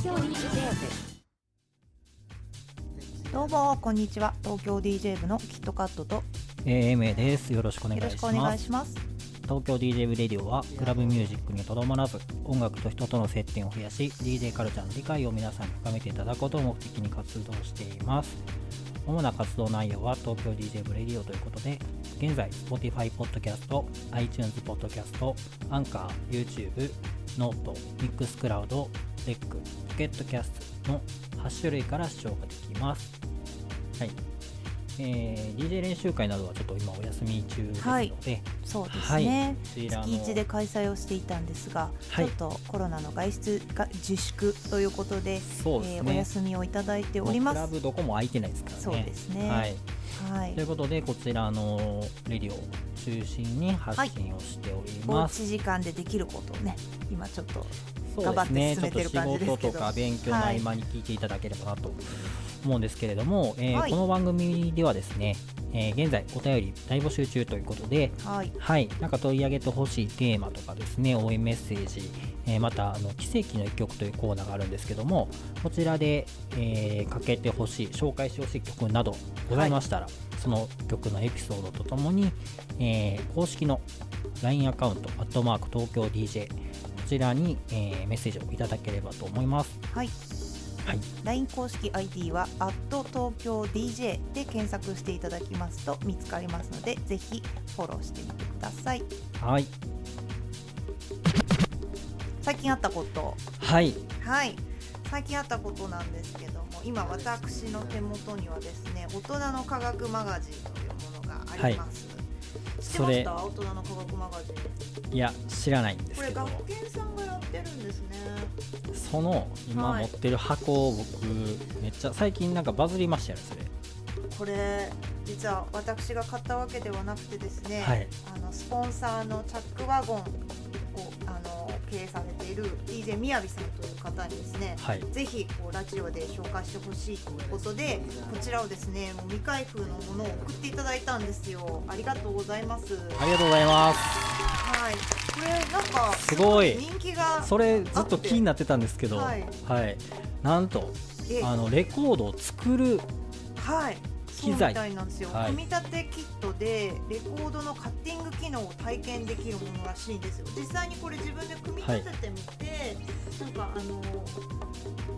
東京 DJ 部どうもこんにちは。東京 DJ 部のキットカットと。えー、MA です。よろしくお願いします。よろしくお願いします。東京 DJ 部レディオはクラブミュージックにとどまらず音楽と人との接点を増やし DJ カルチャーの理解を皆さんに深めていただくことを目的に活動しています主な活動内容は東京 DJ ブレディオということで現在 Spotify Podcast iTunes Podcast、Anchor YouTube Note、Mixcloud、REC Pocket Cast の8種類から視聴ができます。はい。えー DJ 練習会などはちょっと今お休み中ですので、はい。そうですはい。ね、こちらの月一で開催をしていたんですが、はい。ちょっとコロナの外出が自粛ということでそうですね、えーお休みをいただいておりまもうクラすブどこも空いてないですからね。そうですね。はい。はい。ということでこちらのレディオを中心に発信をしております。ち時間でできることをね今ちょっと頑張ってですね。ちょっと進めてる感じ仕ですけど。事とか勉強の合間に聞いていただければなと思うんですけれども、えーはい。この番組ではですね、えー現在お便り大募集中ということで、はい。はい、なんか取り上げてほしいテーマとかですね、応援メッセージ、えーまたあの奇跡の一曲というコーナーがあるんですけども、こちらで、えーかけてほしい、紹介してほしい曲などございましたら、その曲のエピソードとともに、えー公式の LINE アカウント、アットマーク東京 DJ、こちらに、えーメッセージをいただければと思います。はいはい、LINE 公式 ID は「東京 DJ」で検索していただきますと見つかりますのでぜひフォローしてみてください。はい、最近あったこと。はい、はい。最近あったことなんですけども今私の手元にはですね大人の科学マガジンというものがあります、知ってそれました？大人の科学マガジンいや、知らないんですけど、これ学研さんがやってるんですね。その今はい持ってる箱を僕、めっちゃ最近なんかバズりましたよね、それ。これ実は私が買ったわけではなくてですね、はい。あのスポンサーのチャックワゴンをあの経営されている DJ みやびさんという方にですねはい。ぜひこうラジオで紹介してほしいということでこちらをですねもう未開封のものを送っていただいたんですよ。ありがとうございます。ありがとうございます。はい。これなんかすごい。人気がそれずっと気になってたんですけど、ははい。い、なんとえ。あのレコードを作るはい機材みたいなんですよ、はい。組み立てキットでレコードのカッティング機能を体験できるものらしいんですよ。実際にこれ自分で組み立ててみて、なんかあの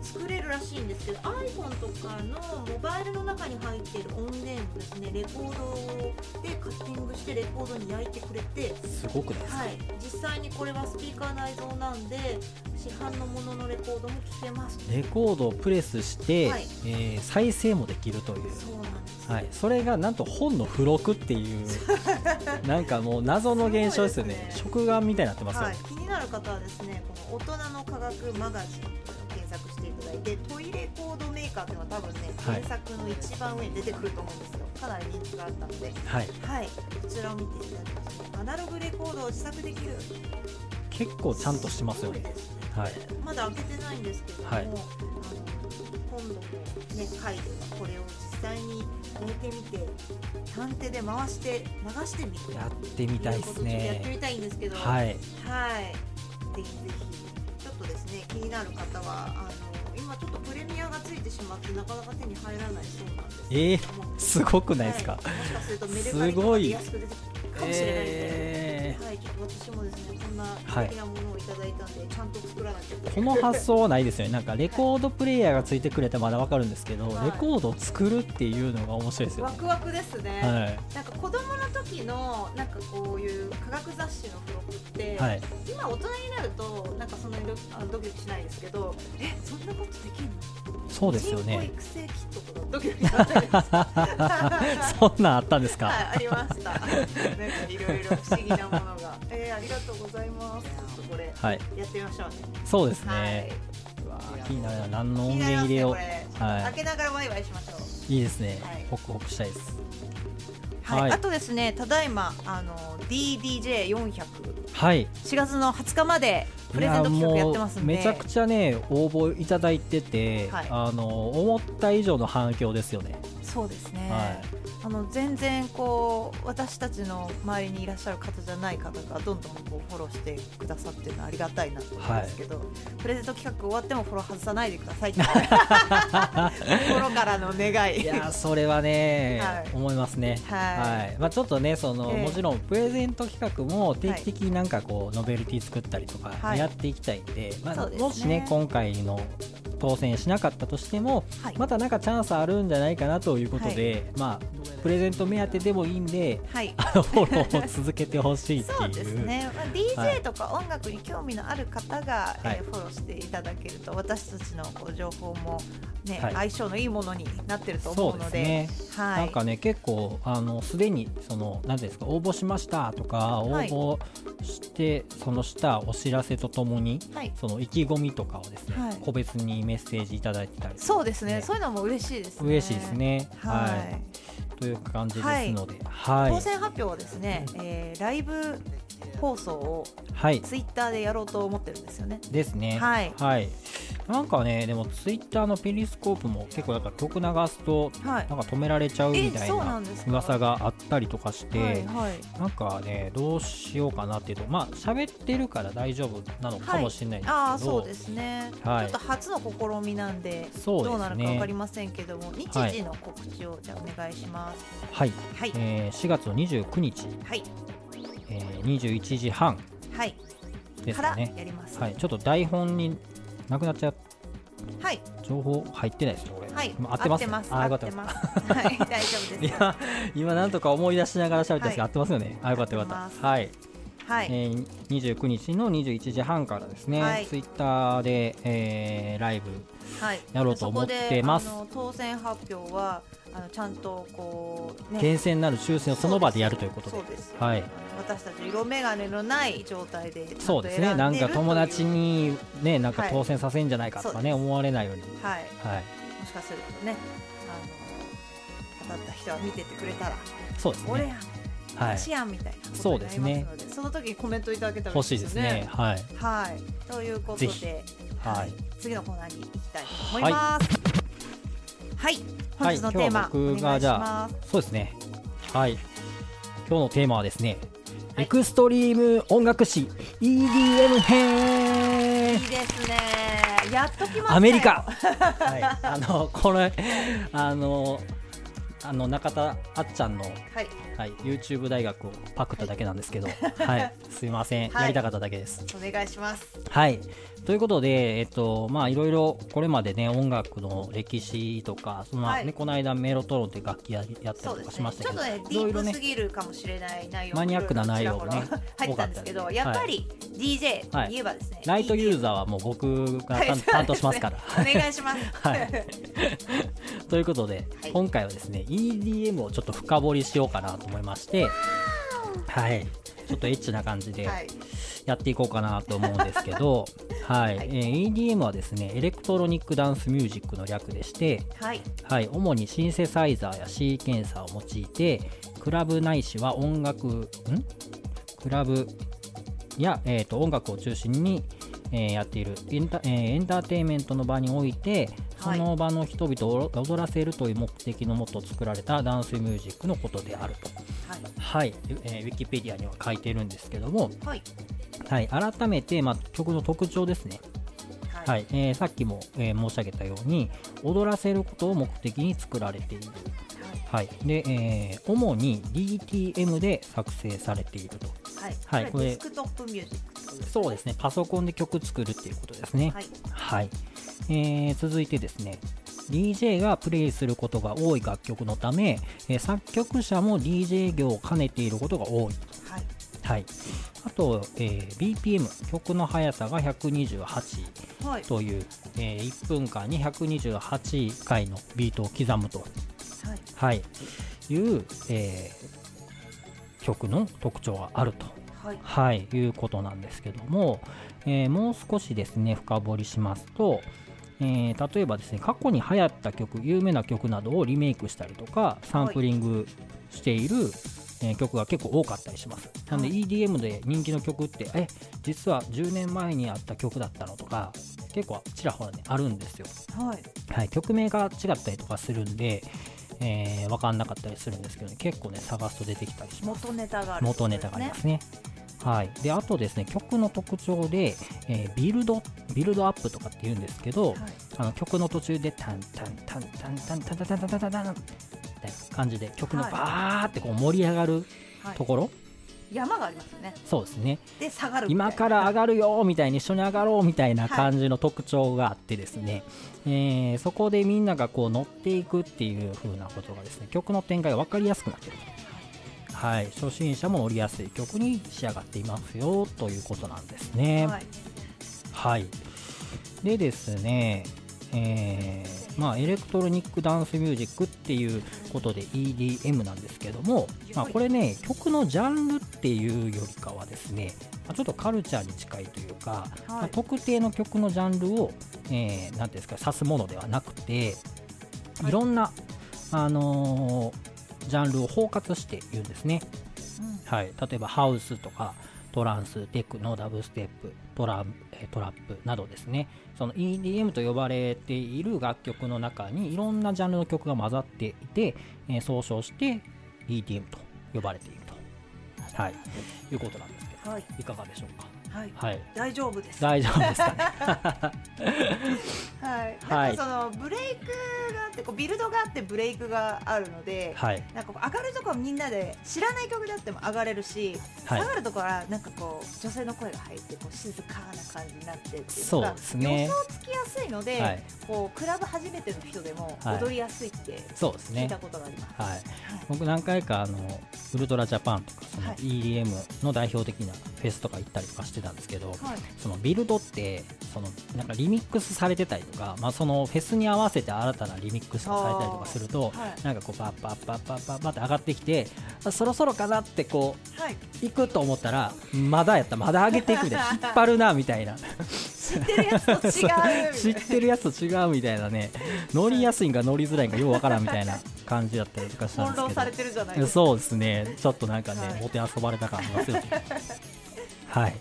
作れるらしいんですけど iPhone とかのモバイルの中に入っている音源をですね。レコードでカッティングしてレコードに焼いてくれて。すごくないですか、はい、実際にこれはスピーカー内蔵なんで市販のもののレコードも聴けます。レコードをプレスして、はい。えー再生もできるという、そうなんです。よはい、それがなんと本の付録っていう なんかもう謎の現象ですよね。ね。食玩みたいになってますよ、はい、気になる方はですねこの大人の科学マガジン検索していただいてトイレコードメーカーというのは多分ねはい。検索の一番上に出てくると思うんですよ。かなり人気があったので。はい、はい。こちらを見ていただきますアナログレコードを自作できる。結構ちゃんとしてますよね。ね。はい。まだ開けてないんですけども、はい。あの今度の、ね、回ではこれを実際に入れてみて探偵で回して流してみる。やってみたいですとうことをちょっとやってねみたいんですけど。はい。はい、ぜひぜひ。ちょっとですね気になる方はあの今ちょっとプレミアがついてしまってなかなか手に入らないそうなんですえーすごくないですか、はい、もしかするとメルカリとか安く出てくるかもしれないので、えはい、ちょっと私もですねこんな素敵なものをいただいたんで、ちゃんと作らなきゃこの発想はないですよね。なんかレコードプレイヤーがついてくれたらまだわかるんですけど、はい。レコードを作るっていうのが面白いですよね。ワクワクですね、はい。なんか子供の時のなんかこういう科学雑誌の付録って、はい、今大人になるとなんかそんなにドあドキドキしないですけどえそんなことできるの？そうですよ人工ね育成キットとかドキドキ そんなんあったんですか、はい、ありました。なんかいろいろ不思議なものが。えー、ありがとうございます。ちょっとこれ、はい、やってみましょうね。そうですはいわー気になるな何の音源入れを？これ。はい開けながらワイワイしましょう。いいですね、はいホクホクしたいですはい。はいあとですね、ただいま、あの、DDJ400。はい4月の20日までプレゼント企画やってますんで。めちゃくちゃね応募いただいてて、はいあの思った以上の反響ですよね、そうですね。はいあの全然こう私たちの周りにいらっしゃる方じゃない方がどんどんこうフォローしてくださってるのはありがたいなと思うんですけど、プレゼント企画終わってもフォロー外さないでくださいって。心からの願い。いやそれはね、はい。思いますね。はい。まあ、ちょっとねその、ええ。もちろんプレゼント企画も定期的になんかこう、ノベルティ作ったりとかはい。やっていきたいんで、まあ、そうですね。もしね今回の当選しなかったとしても、はい。またなんかチャンスあるんじゃないかなということで、まあプレゼント目当てでもいいんではい。あのフォローを続けてほしいっていう。そうですね、まあ、はい。DJ とか音楽に興味のある方が、はい。えーフォローしていただけると私たちのこう情報も、ねはい。相性のいいものになってると思うので。すね、はい、なんかね結構あのすでにその何ですか応募しましたとか応はい。募して、そのしたお知らせとともにはい、その意気込みとかをですね、はい。個別にメッセージいただいてたりそうですね。ね。そういうのも嬉しいですね。嬉しいですね。はい、という感じですので、はい、当選発表はですね、えーライブ放送をはい、ツイッターでやろうと思ってるんですよね。ですね。はいなんかね、でもツイッターのペリスコープも結構なんか曲流すとはい。なんか止められちゃうみたいな噂があったりとかして、はいはい。なんかねどうしようかなっていうと、まあ喋ってるから大丈夫なのかもしれないんですけど、ああそうですね、はい。ちょっと初の試みなんでどうなるか分かりませんけども日時の告知をじゃあお願いします。はい、はい、えー4月の29日、はい。えー21時半はい。ですからかね。はい、ちょっと台本になくなっちゃう。はい。情報入ってないですよ、これ。はい。今合ってます？ます。あ、よかった。合ってます。はい。大丈夫です。今、今なんとか思い出しながら喋ったんですけど、はい。合ってますよね。あ、よかったよかっ。合ってます。はい、はい、えー、29日の21時半からですね、はい。ツイッターで、えーライブはい。やろうと思ってます。そこであの当選発表はあのちゃんとこうね。厳選なる抽選をその場でやるということで。そうです。はい。私たち色眼鏡のない状態でそうですね。なんか友達ににねなんかはい当選させんじゃないかとかね、そう思われないように。はい。はい。もしかするとねあの当たった人は見ててくれたら、そうですね。俺やんはい。私やんみたいなことそうですね。その時にコメントいただけたら欲しいですね。はい。はい。ということで、はい。次のコーナーに行きたいと思います。はい、本日のテーマ、はい僕がお願いします。そうですね。はい。今日のテーマはですね、はい。エクストリーム音楽史 EDM 編。いいですね。やっときましたよ。アメリカ。はい。あのこれあのあの中田あっちゃんのはいはい、YouTube 大学をパクっただけなんですけど、はい、すいません、はい。やりたかっただけです。お願いします。はい、ということで、えっと、まあ、いろいろこれまでね、音楽の歴史とか、その、はい。ね、この間メロトロンって楽器ややったりとかしまし。たけど、ちょっとねデいろいろねィープす、ぎるかもしれない内容マニアックな内容もね入ってたんですけど、やっぱり DJ とい。えばですね、ライトユーザーはもう僕が担 担当しますから。お願いします。はい。ということで、はい。今回はですね EDM をちょっと深掘りしようかなと思いましてはい。ちょっとエッチな感じではい。やっていこうかなと思うんですけど、はい。はい。えー EDM はですねエレクトロニックダンスミュージックの略でして、はい。はい、主にシンセサイザーやシーケンサーを用いてクラブないしは音楽ん？クラブや、えー、と音楽を中心に、えーやっているエンタ,、えーエンターテインメントの場においてそはい。の場の人々を踊らせるという目的のもと作られたダンスミュージックのことであると、はい。はい。えーウィキペディアには書いてるんですけども、はい。はい、改めて、まあ、曲の特徴ですね、ははい。えーさっきも、えー申し上げたように踊らせることを目的に作られている、はい。でえー主に DTM で作成されていると。はい。はい。これデスクトップミュージック。そうですね。パソコンで曲作るっていうことですね。はい。はい、えー続いてですね。DJ がプレイすることが多い楽曲のため、えー作曲者も DJ 業を兼ねていることが多い。はい。はい、あと、えー BPM 曲の速さが128はい。という、えー1分間に128回のビートを刻むと、はい。はい、いう、えー曲の特徴があると、はい。はい、いうことなんですけども、えーもう少しですね深掘りしますと、えー例えばですね過去に流行った曲有名な曲などをリメイクしたりとかサンプリングしている、えー曲が結構多かったりします。なのではい。EDM で人気の曲ってえ実は10年前にあった曲だったのとか結構ちらほらねあるんですよ。はい。はい、曲名が違ったりとかするんで、えー、分かんなかったりするんですけど、ね、結構ね探すと出てきたりします。元ネタがある、元ネタがありますね。はい、であとですね曲の特徴で、えービルドビルドアップとかって言うんですけど、はい。あの曲の途中でタンタンタンタンタンタンタンタンタンタンタンタンみたいな感じで曲のはいバーってこう盛り上がるはいところ、山がありますよね。そうですね。で下がる今から上がるよみたいに一緒に上がろうみたいな感じの特徴があってですね、えーそこでみんながこう乗っていくっていう風なことがですね曲の展開が分かりやすくなってるはい、初心者も乗りやすい。曲に仕上がっていますよということなんですね。はい。はい。でですね、えーまあ、エレクトロニックダンスミュージックっていうことで EDM なんですけども、まあ、これね、曲のジャンルっていうよりかはですね、まあちょっとカルチャーに近いというか、まあ特定の曲のジャンルを、えー、ていうんですか、指すものではなくて、い。ろんな、あのージャンルを包括して言うんですね。はい、例えばハウスとかトランス、テクノ、ダブステップ、トラトラップなどですね、その EDM と呼ばれている楽曲の中にいろんなジャンルの曲が混ざっていて、えー総称して EDM と呼ばれていると、はい、いうことなんですけど、はい。いかがでしょうか？はい。はい、大丈夫です。大丈夫ですかね。はい、は いなんかそのブレイクがあってこうビルドがあってブレイクがあるので、はい、なんかこう上がるとこはみんなで知らない曲であっても上がれるし、はい。下がるとこはなんかこう女性の声が入ってこう静かな感じになってっていうのそうがですね。予想つきやすいので、はい。こうクラブ初めての人でもはい踊りやすいってそうですね。聞いた。ことがあります。はい、はい。僕何回かあのウルトラジャパンとかそのはい。EDM の代表的なフェスとか行ったりとかしてたんですけど、はいそのビルドってそのなんかリミックスされてたりとか、まあ、そのフェスに合わせて新たなリミックスがされたりとかすると、はいなんかこうパッパッパッパッパッパって上がってきてあそろそろかなってこはい、う行くと思ったらまだやったまだ上げていくみたいな引っ張るなみたいな知ってるやつと違うみたいな知ってるやつと違うみたいなね乗りやすいんか乗りづらいんかようわからんみたいな感じだったりとかしたんですけど翻弄されてるじゃないですか。そうですね、ちょっとなんかね、はいもてあそばれた感ありますよね。はい。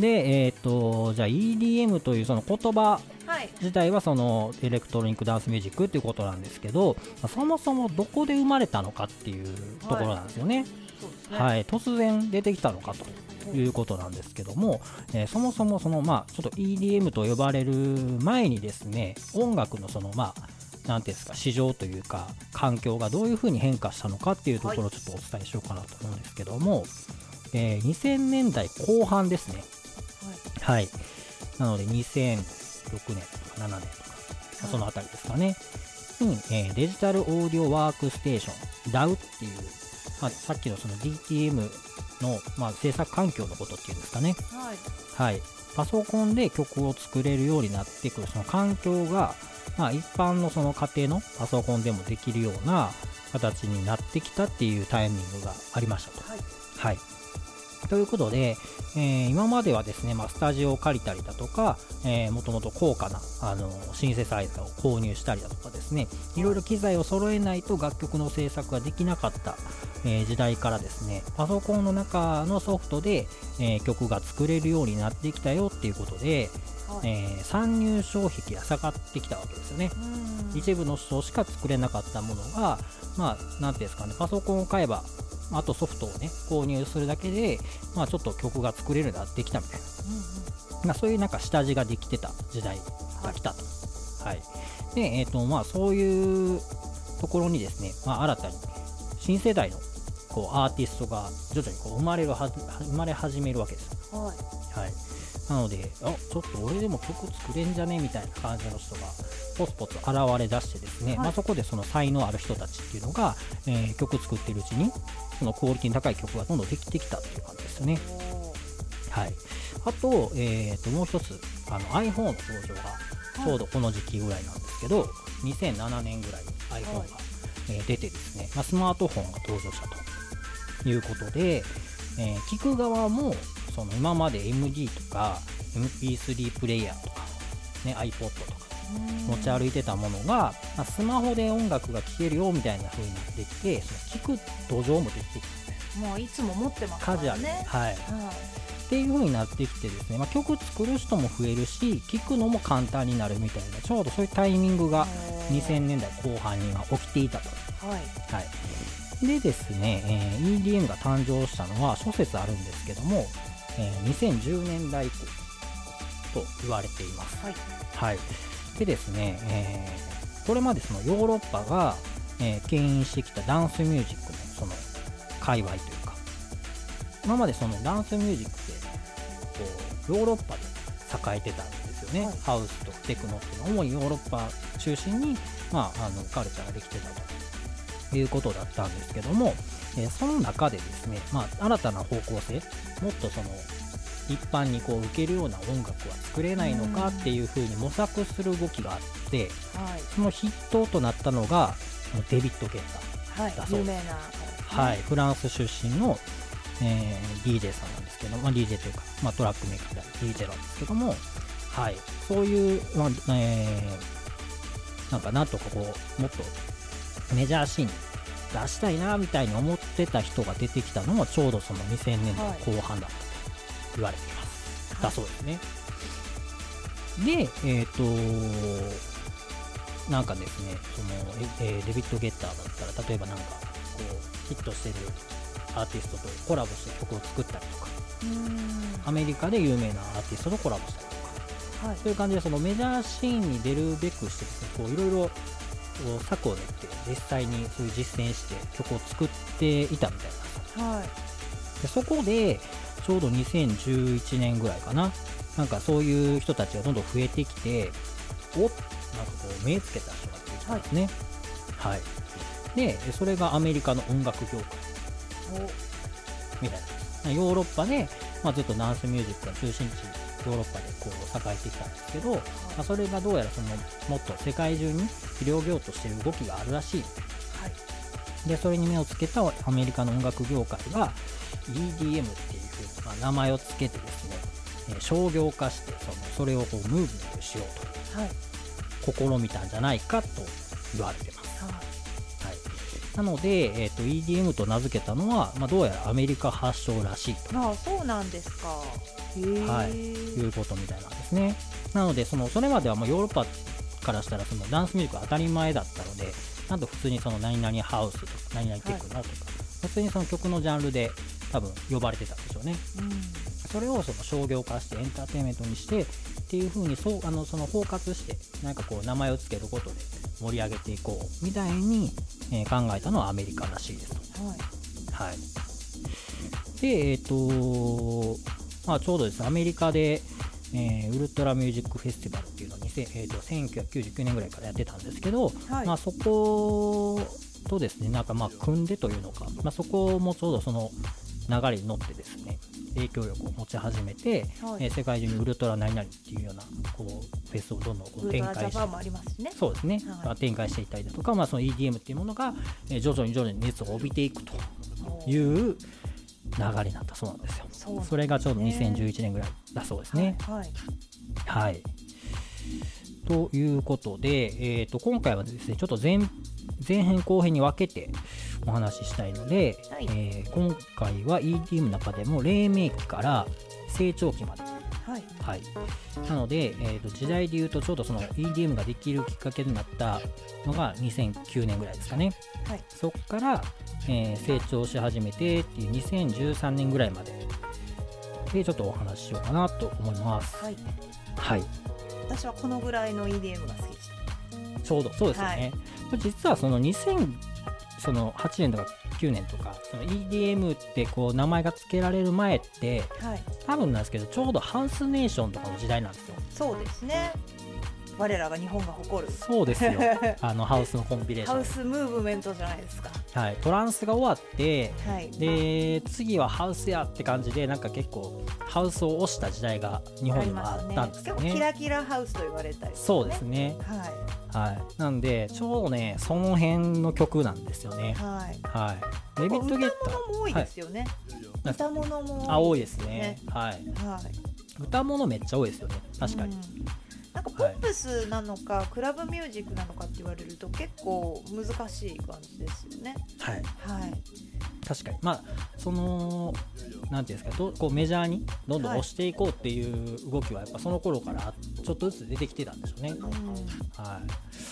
で、えっ、と、じゃあ EDM というその言葉はい、自体はそのエレクトロニックダンスミュージックっていうことなんですけど、まあそもそもどこで生まれたのかっていうところなんですよね。そうですね。はい、突然出てきたのかということなんですけども、えーそもそもそのまあちょっと EDM と呼ばれる前にですね音楽のそのまあなんていうんですか市場というか環境がどういうふうに変化したのかっていうところをちょっとお伝えしようかなと思うんですけども、えー2000年代後半ですねはい。なので2006年とか7年とか、まあそのあたりですかね、に、えーデジタルオーディオワークステーション DAW っていう、まあ、さっきのその DTM の、まあ、制作環境のことっていうんですかね、はい、はい、パソコンで曲を作れるようになってくるその環境が、まあ、一般のその家庭のパソコンでもできるような形になってきたっていうタイミングがありましたと。はい、はい。ということで、えー今まではですね、まあ、スタジオを借りたりだとか、えーもともと高価な、あのシンセサイザーを購入したりだとかですね、いろいろ機材を揃えないと楽曲の制作ができなかった、えー時代からですね、パソコンの中のソフトで、えー曲が作れるようになってきたよっていうことで、はい、えー参入障壁が下がってきたわけですよね。うん一部の人しか作れなかったものが、まあ、なんていうんですかね、パソコンを買えば、あとソフトをね、購入するだけで、まあ、ちょっと曲が作れるようになってきたみたいな、まあ、そういうなんか下地ができてた時代が来たと。はい。で、えっ、と、まあ、そういうところにですね、まあ、新たに新世代のこうアーティストが徐々にこう生まれるはず生まれ始めるわけですはい、なので、あちょっと俺でも曲作れんじゃね？みたいな感じの人がポツポツ現れ出してですね、はい。まあ、そこでその才能ある人たちっていうのが、えー曲作ってるうちにそのクオリティの高い曲がどんどんできてきたっていう感じですよね。はい、あと,、えー、ともう一つあの iPhone の登場がちょうどこの時期ぐらいなんですけど、2007年ぐらいに iPhone が、はい。えー出てですね、まあ、スマートフォンが登場したということで、えー聞く側もその今まで MD とか MP3 プレイヤーとか、ね、iPod とか持ち歩いてたものが、まあスマホで音楽が聴けるよみたいな風になってきてその聞く土壌も出てきてもういつも持ってますかカジュアル。はい、はいっていう風になってきてですね、まあ、曲作る人も増えるし聴くのも簡単になるみたいなちょうどそういうタイミングが2000年代後半には起きていたと。はい。はい、でですね、えー EDM が誕生したのは諸説あるんですけども、えー2010年代以降と言われています。はい。はい、でですね、えーこれまでそのヨーロッパが、えー牽引してきたダンスミュージックのその界隈というか今までそのダンスミュージックってこうヨーロッパで栄えてたんですよね、はい。ハウスとテクノっていうのは主にヨーロッパ中心に、まあ、あのカルチャーができてたということだったんですけども、えーその中でですね、まあ、新たな方向性もっとその一般にこう受けるような音楽は作れないのかっていう風に模索する動きがあってはい。その筆頭となったのがデビッド・ゲッターはいだそうです。有名な。はい、フランス出身の、えー DJ さんなんですけど、まあ、DJ というか、まあ、トラックメーカーである DJ なんですけども、はい、そういう、まあえーなんかなんとかこうもっとメジャーシーンに出したいなみたいに思ってた人が出てきたのもちょうどその2000年代後半だったと言われています、はいだそうですね。でえっ、となんかですねその、ええーデビッド・ゲッターだったら例えばなんかこうヒットしてるアーティストとコラボして曲を作ったりとか。アメリカで有名なアーティストとコラボしたりとか。はい。そういう感じでそのメジャーシーンに出るべくしてですねこういろいろを練って実際にそういう実践して曲を作っていたみたいな。はい。でそこでちょうど2011年ぐらいかな。なんかそういう人たちがどんどん増えてきておなんかこう目つけた人が出てきたんですね。はい、でそれがアメリカの音楽業界。みたいな。ヨーロッパで、まあ、ずっとダンスミュージックが中心地ヨーロッパでこう栄えてきたんですけど、まあ、それがどうやらそのもっと世界中に広げようとしている動きがあるらしい。はい。でそれに目をつけたアメリカの音楽業界が EDM っていうまあ、名前をつけてですね、えー商業化してそのそれをこうムーブメントしようはい。と試みたんじゃないかと言われてます、なので、えー、と EDM と名付けたのは、まあ、どうやらアメリカ発祥らしいと。ああそうなんですか。はい。いうことみたいなんですね。なのでそのそれまではもうヨーロッパからしたらそのダンスミュージックが当たり前だったのでなんと普通にその何々ハウスとか何々テクノとか、普通にその曲のジャンルで多分呼ばれてたんでしょうね。うんそれをその商業化してエンターテインメントにしてっていう風にそうあのその包括してなんかこう名前を付けることで盛り上げていこうみたいに、えー考えたのはアメリカらしいですと。はい。はい。で、えっ、と、まあ、ちょうどですね、アメリカで、えーウルトラミュージックフェスティバルっていうのを2000、えー、と1999年ぐらいからやってたんですけど、はい。まあ、そことですね、なんかまあ組んでというのか、まあ、そこもちょうどその流れに乗ってですね、影響力を持ち始めて、はいえー世界中にウルトラ何々っていうようなこうフェスをどんどんこう展開してそうですね、展開していったりだとか、まあ、その EDM っていうものが、えー徐々に徐々に熱を帯びていくという流れになったそうなんですよ。そねそれがちょうど2011年ぐらいだそうですね。はいはい。ということで、えー、と今回はですね、ちょっと前前編後編に分けてお話ししたいので、はい。えー今回は EDM の中でも黎明期から成長期まで。はい。はい、なので、えーと時代で言うとちょうどその EDM ができるきっかけになったのが2009年ぐらいですかね。はい。そこから、えー成長し始めてっていう2013年ぐらいまで。でちょっとお話ししようかなと思います。はい。はい。私はこのぐらいの EDM が好きちょうど。そうですよね、はい。実はその2000その8年とか9年とかその EDM ってこう名前が付けられる前ってはい。多分なんですけどちょうどハウスネーションとかの時代なんですよ。そうですね我らが日本が誇る。そうですよ。あのハウスのコンビネーション。ハウスムーブメントじゃないですか。はい、トランスが終わってはい。で次はハウスやって感じでなんか結構ハウスを押した時代が日本にもあったんですよね。結構キラキラハウスと言われたり、そうですね。ははい。なんでちょうどねその辺の曲なんですよね。いはい。はい。デビッド・ゲッタ歌物も多いですよね、はい。歌物も多いですね。はい。はい。歌物めっちゃ多いですよね。確かに、うんなんかポップスなのか、クラブミュージックなのかって言われると結構難しい感じですよね。はい。はい。確かに。まあそのなんていうんですかどこうメジャーにどんどん押していこうっていう動きはやっぱその頃からちょっちょっとずつ出てきてたんでしょうね、うん。は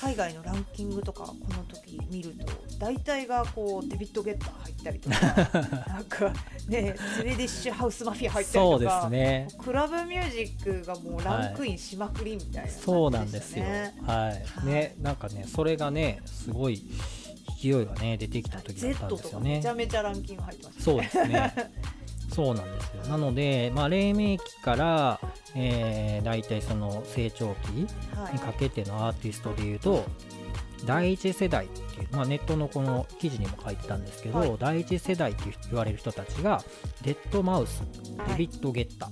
海外のランキングとかこの時見ると大体がこうデビッド・ゲッター入ったりとか なんかねスウェディッシュ・ハウス・マフィア入い、ったりとかそうですね。クラブミュージックがもうランクインしまくりみたいな感じでしたね、そうなんですよ、はい。はい。ねなんかねそれがねすごい勢いがね出てきた時だったんですよね。めちゃめちゃランキング入ってましたそうですね そうなんですよ。なので、まあ、黎明期から、えー、大体その成長期はい。にかけてのアーティストでいうと第一世代っていう、まあ、ネットのこの記事にも書いてたんですけど、はい。第一世代って言われる人たちがデッドマウスはい。デビッド・ゲッタ、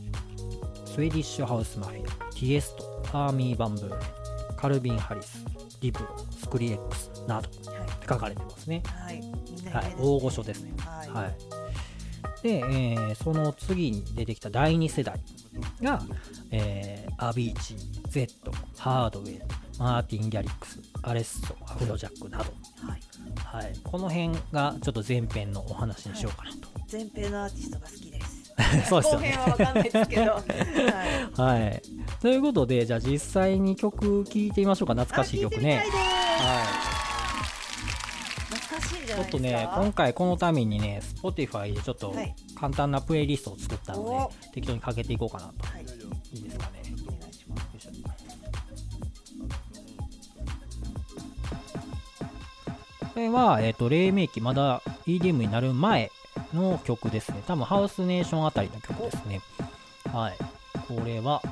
スウェディッシュ・ハウス・マフィア、ティエスト、アーミン・ヴァン・ビューレン、カルビン・ハリス、ディプロ、スクリレックスなどって書かれてますね、はい、ね大御所ですね。はい、はい、で、えーその次に出てきた第2世代が、えーアビーチ Z ハードウェイマーティン・ギャリックスアレッソアフロジャックなど、はい。はい、この辺がちょっと前編のお話にしようかなと、前編のアーティストが好きです。そうですよね。後編は分かんないですけど、はい、はい、ということでじゃあ実際に曲聴いてみましょうか。懐かしい曲ねちょっとね今回このためにね Spotify でちょっとはい。簡単なプレイリストを作ったので、お。適当にかけていこうかなと。はい。いいですかね。お願いしますよいしょ。これは、えっ、と、黎明期、まだ EDM になる前の曲ですね。多分、ハウスネーションあたりの曲ですね。はい。これは、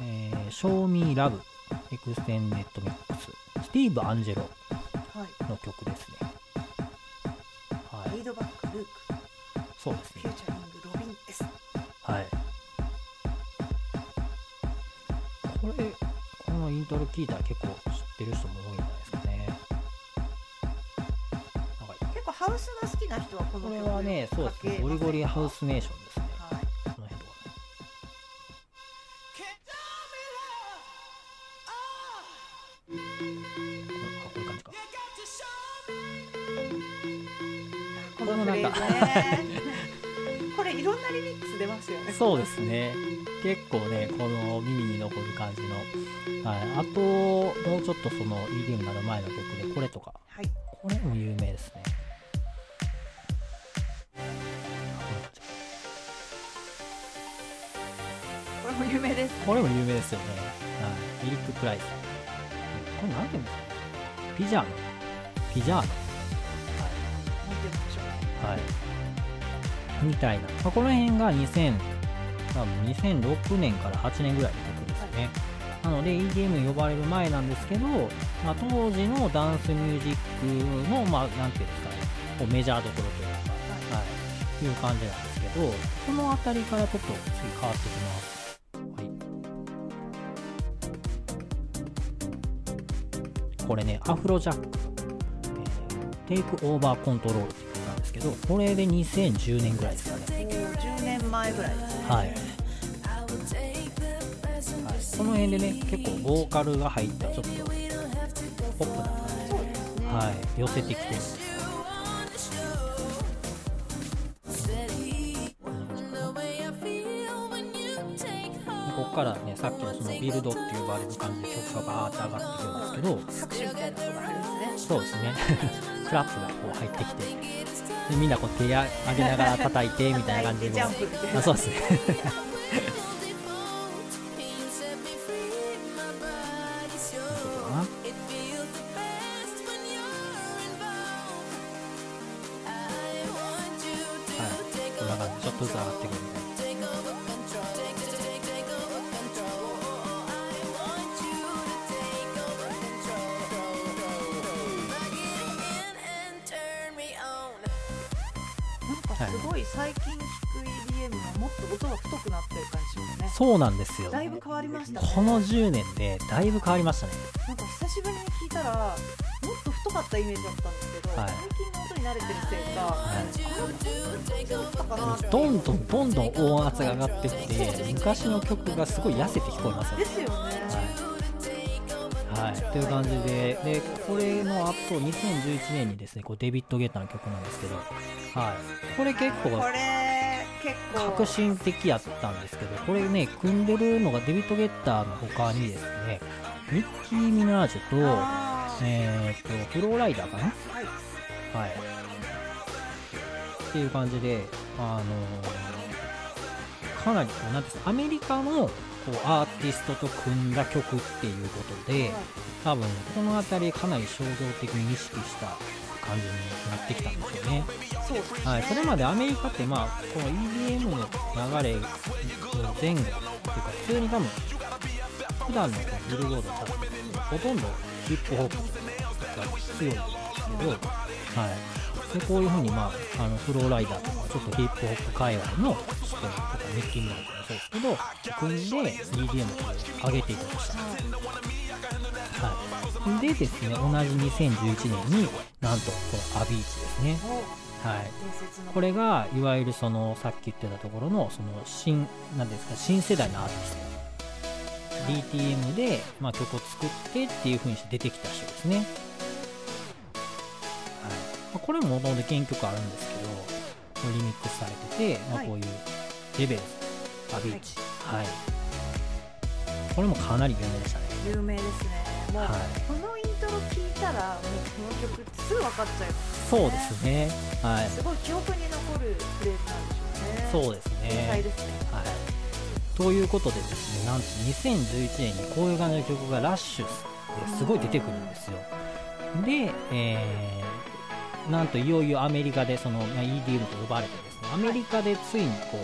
えー、Show Me Love Extended Mix スティーブ・アンジェロはいの曲ですね。はい。リードバックルークそうですねフュー。チャリングロビン S はい。これ、このイントロ聞いたら結構知ってる人も多いんじゃないですかね。なんか結構ハウスが好きな人はこのこれ曲はね、そうですね、ゴリゴリハウスネーションこれいろんなリミックス出ますよねそうですね。結構ね、この耳に残る感じの。はい。あと、もうちょっとその EDM になる前の曲で、これとか。はいこれも有名ですね。これも有名ですこれも有名ですよね。はい。エリック・プライス。これなんていうんですか？ピジャーノ。ピジャーノ。はい。みたいな。まあ、この辺が2000、多分2006年から8年ぐらいの曲ですね。なので EDM 呼ばれる前なんですけど、まあ、当時のダンスミュージックの、まあ、なんていうんですかね、こうメジャーどころというか、はい、いう感じなんですけど、この辺りからちょっと次変わってきます。はい。これね、アフロジャック、えー、 Take Over Control っていうこれで2010年ぐらいですかね。もう10年前ぐらいですねはい。はい、この辺でね、結構ボーカルが入った、ちょっとポップな感じではい、寄せてきてるんですよ。ここからね、さっきのそのビルドって呼ばれる感じで曲がバーって上がってくるんですけど、拍手みたいなのが入るんですねそうですね、クラップがこう入ってきて、でみんなこう手上げながら叩いてみたいな感じで あそうですね。かすごい最近聞く EDM がもっと音が太くなってる感じしますねそうなんですよ。だいぶ変わりましたねこの10年でだいぶ変わりましたね。なんか久しぶりに聞いたらもっと太かったイメージだったんですけど、はい最近の音に慣れてるせいか、あれこんな感じだったかなってどんどんどんどん音圧が上がってって、昔の曲がすごい痩せて聞こえますよね。ですよね、はい。はい、という感じで、で、これの後、2011年にですね、こうデビッド・ゲッターの曲なんですけど、はい。これ結構、これ結構革新的やったんですけどこれね組んでるのがデビッド・ゲッターの他にですねミッキー・ミナージュとえー、とフローライダーかな？はい。はい。っていう感じであのーかなりこうなんていうんですかアメリカのこうアーティストと組んだ曲っていうことで多分この辺りかなり衝動的に意識した感じになってきたんですよね。そうはい、それまでアメリカって、まあ、この EDM の流れの前後っていうか普通に多分普段のビルボードチャットほとんどヒップホップが強いんですけど、はい、でこういう風に、まあ、あのフローライダーとかちょっとヒップホップ界隈の人とかミッキー・ミナージュもそうですけど組んで EDM を上げていきました。はい、でですね同じ2011年になんとこのアビーチですね。おはい、これがいわゆるそのさっき言ってたところのその新なんですか新世代のアーティスト。DTM で、まあ、曲を作ってっていう風にして出てきた人ですね、はいまあ、これももともと原曲あるんですけどリミックスされてて、まこういうレベルズアビーチはい、これもかなり有名でしたね。有名ですね。もう、はい。このイントロ聞いたらもうこの曲すぐ分かっちゃいますそうですね。はい。すごい記憶に残るフレーズなんでしょうね。そうです天ね才ですね。はい、ということでですねなんと2011年にこういう感じの曲がラッシュですごい出てくるんですよ。で、えーなんといよいよアメリカでその、まあ EDM と呼ばれてですねアメリカでついにこ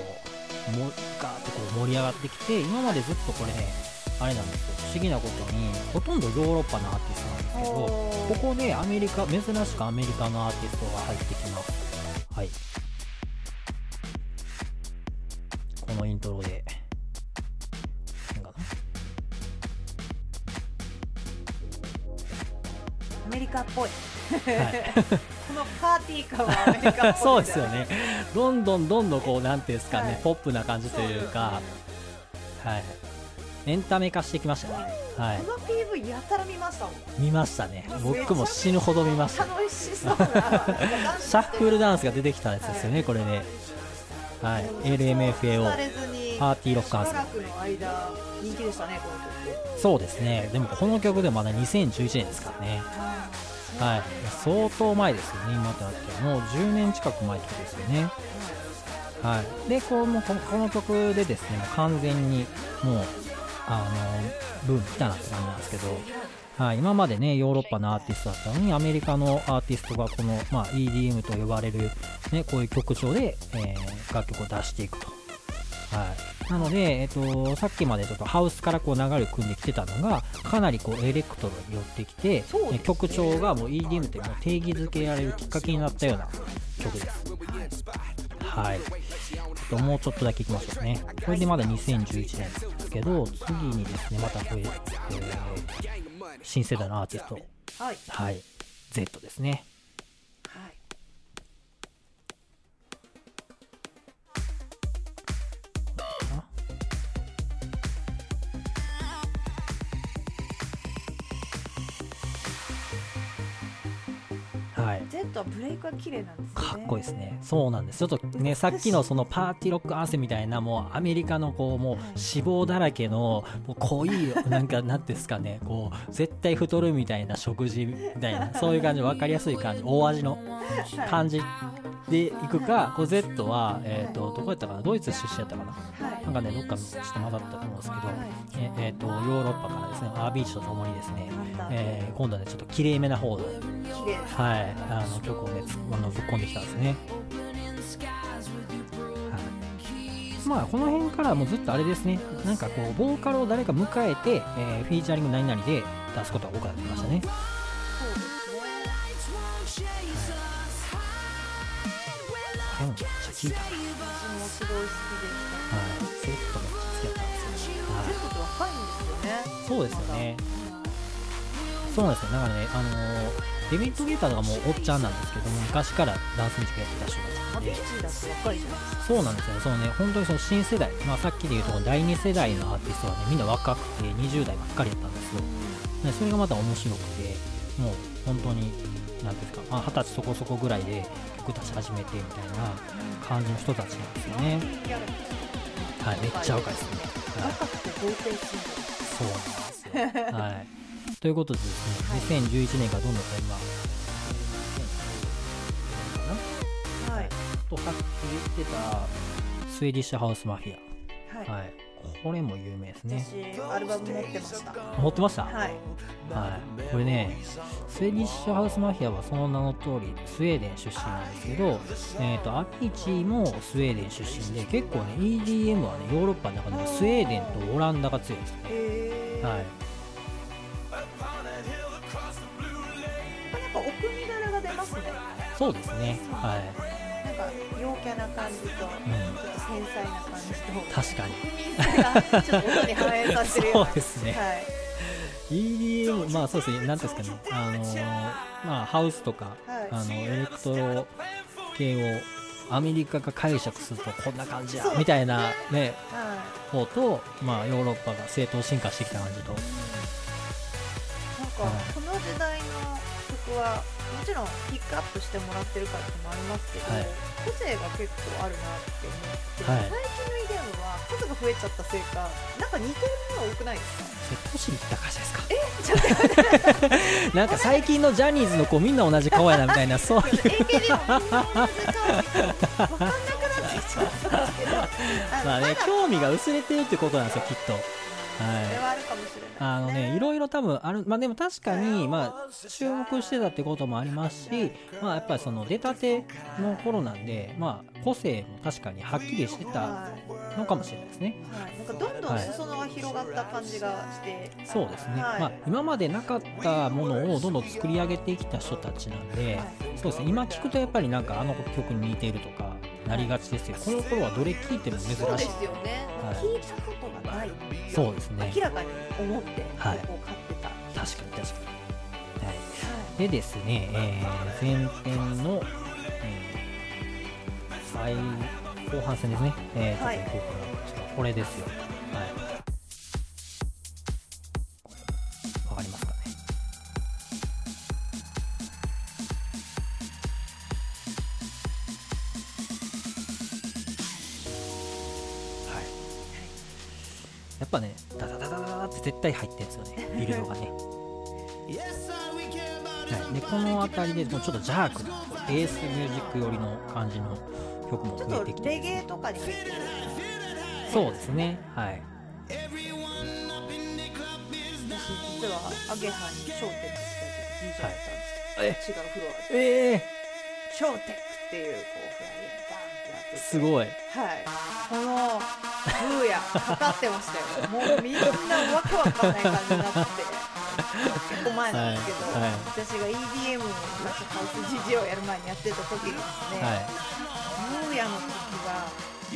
うもガーッとこう盛り上がってきて今までずっとこれねあれなんですよ。不思議なことにほとんどヨーロッパのアーティストなんですけどここでアメリカ珍しくアメリカのアーティストが入ってきます。はい。このイントロで。アメリカっぽい。はいこのパーティー感はアメリカっぽい そうですよね。どんどんどんどんこうなんていうんですかね、はい。ポップな感じというか。はい。エンタメ化してきましたね。はい。この PV やたら見ましたもん。見ましたね。僕も死ぬほど見ました楽しそうな。シャッフルダンスが出てきたやつですよね、これね。はい、LMFAO パーティーロックアンセムしばらくの間人気でしたねこの曲。そうですね。でもこの曲でもまだ2011年ですからね。はい。はい相当前ですよね、今となっては。もう10年近く前ってことですよね。はい。で、このここの曲でですね、もう完全にもう、あの、ブーム来たなって感じなんですけど、はい、今までね、ヨーロッパのアーティストだったのに、アメリカのアーティストがこの、まあ、EDM と呼ばれる、ね、こういう曲調で、えー楽曲を出していくと。はい、なので、えっと、さっきまでちょっとハウスからこう流れを組んできてたのがかなりこうエレクトロに寄ってきて、ねえ曲調がもう EDM ってもう定義づけられるきっかけになったような曲です。はい。ちょっともうちょっとだけいきましょうね。これでまだ2011年ですけど、次にですね、またこれ、えー新世代のアーティスト、はいはい、Z ですね。はい。Z はブレイクが綺麗なんですよね。かっこいいですね。そうなんです。ちょっとね、さっきのそのパーティーロックアンセムみたいな、もうアメリカのこう、もう脂肪だらけの、もう濃い、なんか、なんですかね、こう、絶対太るみたいな食事みたいな、そういう感じ、わかりやすい感じ、大味の感じでいくか、こう Z は、えっ、と、どこやったかな、ドイツ出身やったかな？はい。なんかね、どっかのちょっと混ざったと思うんですけど、ええーと、ヨーロッパからですね、アービーチとともにですね、えー今度はね、ちょっと綺麗めな方ですはい、あの曲をね、つあのぶっ込んできたんですね。はい、まあ、この辺からもうずっとあれですね、なんかこう、ボーカルを誰か迎えて、えーフィーチャリング何々で出すことが多くなってきましたね。めっちゃ聞いたな。はい、私もすごい好きでしたセットめっちゃ好きだったんですよ。はいて若いんですよねそうですよね。そうなんですよ。だからね、あのーデビッド・ゲーターとかもうおっちゃんなんですけども、昔からダンスミュージックやってた人だって若いじゃないでそうなんですよ。ね。そのね、本当にその新世代、まあさっきで言うと第2世代のアーティストはね、みんな若くて20代ばっかりやったんですよ。ねそれがまた面白くて、もう本当になんていうんですかまあ二十歳そこそこぐらいで曲出し始めてみたいな感じの人たちなんですよね。はいめっちゃ若いですね、そうなんですよ。はいということでですね、はい。2011年がどんどん今ンはい。とさっき言ってたスウェーディッシュハウスマフィはい、ア、はい、これも有名ですね。私アルバム持ってました。持ってました、はい。はい、これねスウェーディッシュハウスマフィアはその名の通りスウェーデン出身なんですけど、えー、とアビーチもスウェーデン出身で結構ね EDM はねヨーロッパの中でもスウェーデンとオランダが強いですね、はい、そうですね。はい。なんか陽キャな感じと、ちょっと繊細な感じと確かに。ちょっと音に反映させてるような。そうですね。はい。EDM まあそうですね。なんですかね。あのーまあハウスとか、はい。あのエレクトロ系をアメリカが解釈するとこんな感じやみたいなねはい。方と、まあ、ヨーロッパが正当進化してきた感じと。なんかはい。この時代の曲はもちろんピックアップしてもらってるからってのもありますけど、はい。個性が結構あるなって思って、はい。最近の EDM は数が増えちゃったせいかなんか似てるものが多くないですか？それ年いった会社ですか？え ちょなんか最近のジャニーズの子みんな同じ顔やなみたいな そういう。AKB もみんな同じ顔。分かんなくなってきちゃったんですけど。まあねだ興味が薄れてるってことなんですよきっとそれはいはあるかもしれないあのね、いろいろ多分ある、まあでも確かに、まあ、注目してたってこともありますし、まあやっぱりその出たての頃なんで、まあ個性も確かにはっきりしてたはい。のかもしれないですね。はい、なんかどんどん裾野が広がった感じがして、そうですね。はい。まあ今までなかったものをどんどん作り上げてきた人たちなんで、はい。そうですね。今聞くとやっぱりなんかあの曲に似ているとかなりがちですよ。この頃はどれ聞いても珍しい。ですよね、はいがないそうですね。明らかに思ってはいこう買ってた、確かに確かに。はい。でですね、えー前編の、えー最後半戦ですね、えー、ちょっはいといこうかな、ちょっとこれですよ。はい。絶対入ってるんですよね、ビルドがね。はい、でこの辺りでもうちょっとジャークなベースミュージック寄りの感じの曲もちょ増えてきてっとレゲエとかにそうですね。はい。私実はアゲハにショーテックっていう DJ だったんですけど、違うフロアでええショーテックっていうこうフライヤーバーンってやってて。すごい。はい。このブーやかかってましたよ。もうみんなわけわかんない感じになって。結構前なんですけど、はいはい。私が EDM の昔ハウス GG をやる前にやってた時にですね、はい。ブーヤの時が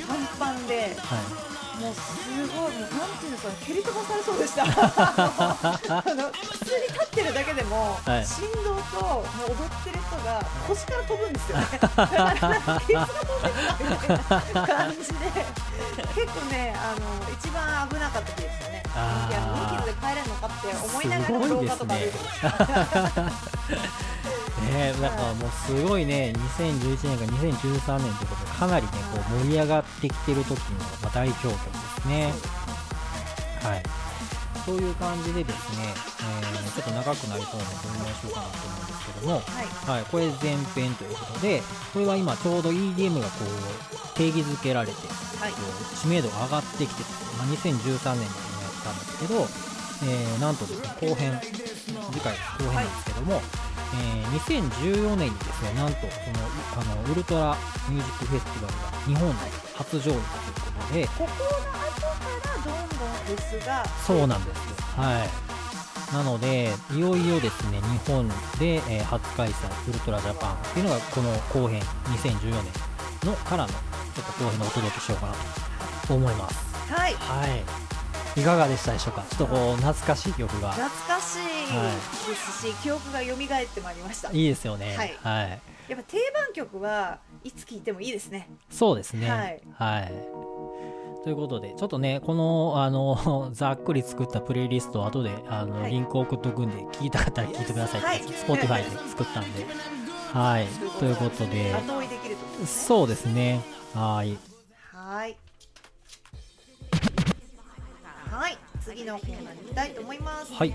パンパンではい。もうすごいもうなんていうんですかね蹴り飛ばされそうでした。あの普通に立ってるだけでも、はい。振動ともう踊ってる人が腰から飛ぶんですよね。だからなんかケツが飛んでるみたいな感じで。結構ねあの一番危なかった日でしたね。いや無傷で帰れるのかって思いながら廊下とか歩いてましたねだからもうすごいね。2011年から2013年ということでかなりねこう盛り上がってきてる時のまあ大凶曲ですね。はい。そういう感じでですね、えーちょっと長くなりそうなのでお願いしようかなと思うんですけども。はい。はい、これ前編ということで、これは今ちょうど EDM がこう定義づけられて、はい。知名度が上がってきてまあ、2013年にやったんですけど、えーなんとですね、後編、次回後編なんですけども、えー2014年にですね、なんとそのあのウルトラミュージックフェスティバルが日本で初上陸ということで、ここの後からどんどんフェスがそうなんですよ。はい。なので、いよいよですね、日本で、えー初開催、ウルトラジャパンっていうのが、この後編、2014年のからの、ちょっと後編でお届けしようかなと思います。はいはい。いかがでしたでしょうか？ちょっとこう、懐かしい曲が。懐かしいですし、記憶が蘇ってまいりましたいいですよね。はいはい。やっぱ定番曲はいつ聴いてもいいですねそうですね。はいはい。ということで、ちょっとね、この、あの、ざっくり作ったプレイリストを後で、あの、はいリンク送っとくんで、聞きたかったら聞いてくださいって、はい Spotify で作ったんで。はい。ということで、後追いできるとねそうですね。はい。はい次のコーナーに行きたいと思います。はい。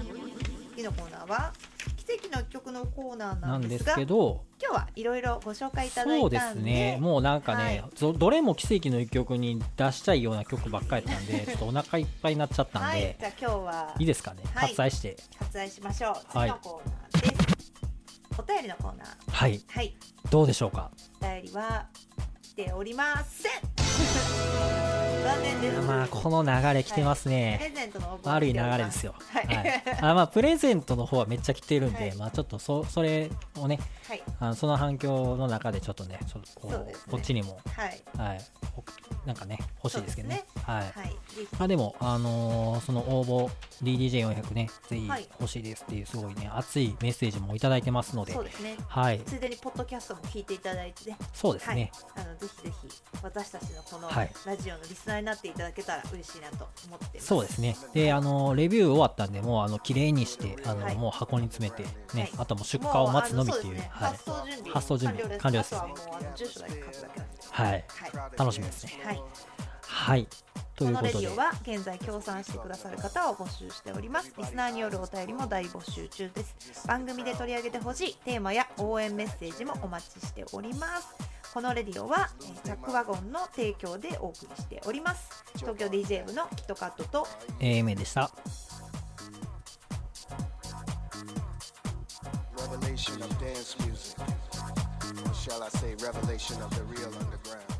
次のコーナーは奇跡の曲のコーナーななんんですけど、今日はいろいろご紹介いただいたんで。そうですね。もうなんかね、はい。どどれも奇跡の一曲に出したいような曲ばっかりやったんで、ちょっとお腹いっぱいになっちゃったんはい。で、じゃあ今日はいいですかね。して。割愛しましょう。次はい。のコーナーです、お便りのコーナー。はい。はい。どうでしょうか？お便りは来ておりません。残念です。まあ、この流れ来てますプね。レゼントの悪い流れですよ。はい。はい、あまあプレゼントの方はめっちゃ来てるんで、はいまあちょっとそそれをねはい。あのその反響の中でちょっとねちょっとこうね。こっちにもはい。はい。おなんかね欲しいですけどね。はい、はい。まあでもあのーその応募 DDJ400 ねぜひはい。欲しいですっていうすごいね熱いメッセージもいただいてますので。そうですね。はい。ついでにポッドキャストも聞いていただいてね。そうですね、はい、あのぜひぜひ私たちのこのはい。ラジオのリスナーになっていただけたら嬉しいなと思ってます。そうですね。であのレビュー終わったんでもうあの綺麗にしてあの、はい。もう箱に詰めてね、はい。あともう出荷を待つのみっていう。ね。発送準備発送準備完了です。はい。はい。楽しみですね。はい。はい。といこうことで。のレディオは現在協賛してくださる方を募集しております。リスナーによるお便りも大募集中です。番組で取り上げてほしいテーマや応援メッセージもお待ちしておりますこのレディオはえージャックワゴンの提供でお送りしております東京 DJ 部のキットカットと AMA でした。Revelation of dance music. Or shall I say, revelation of the real underground.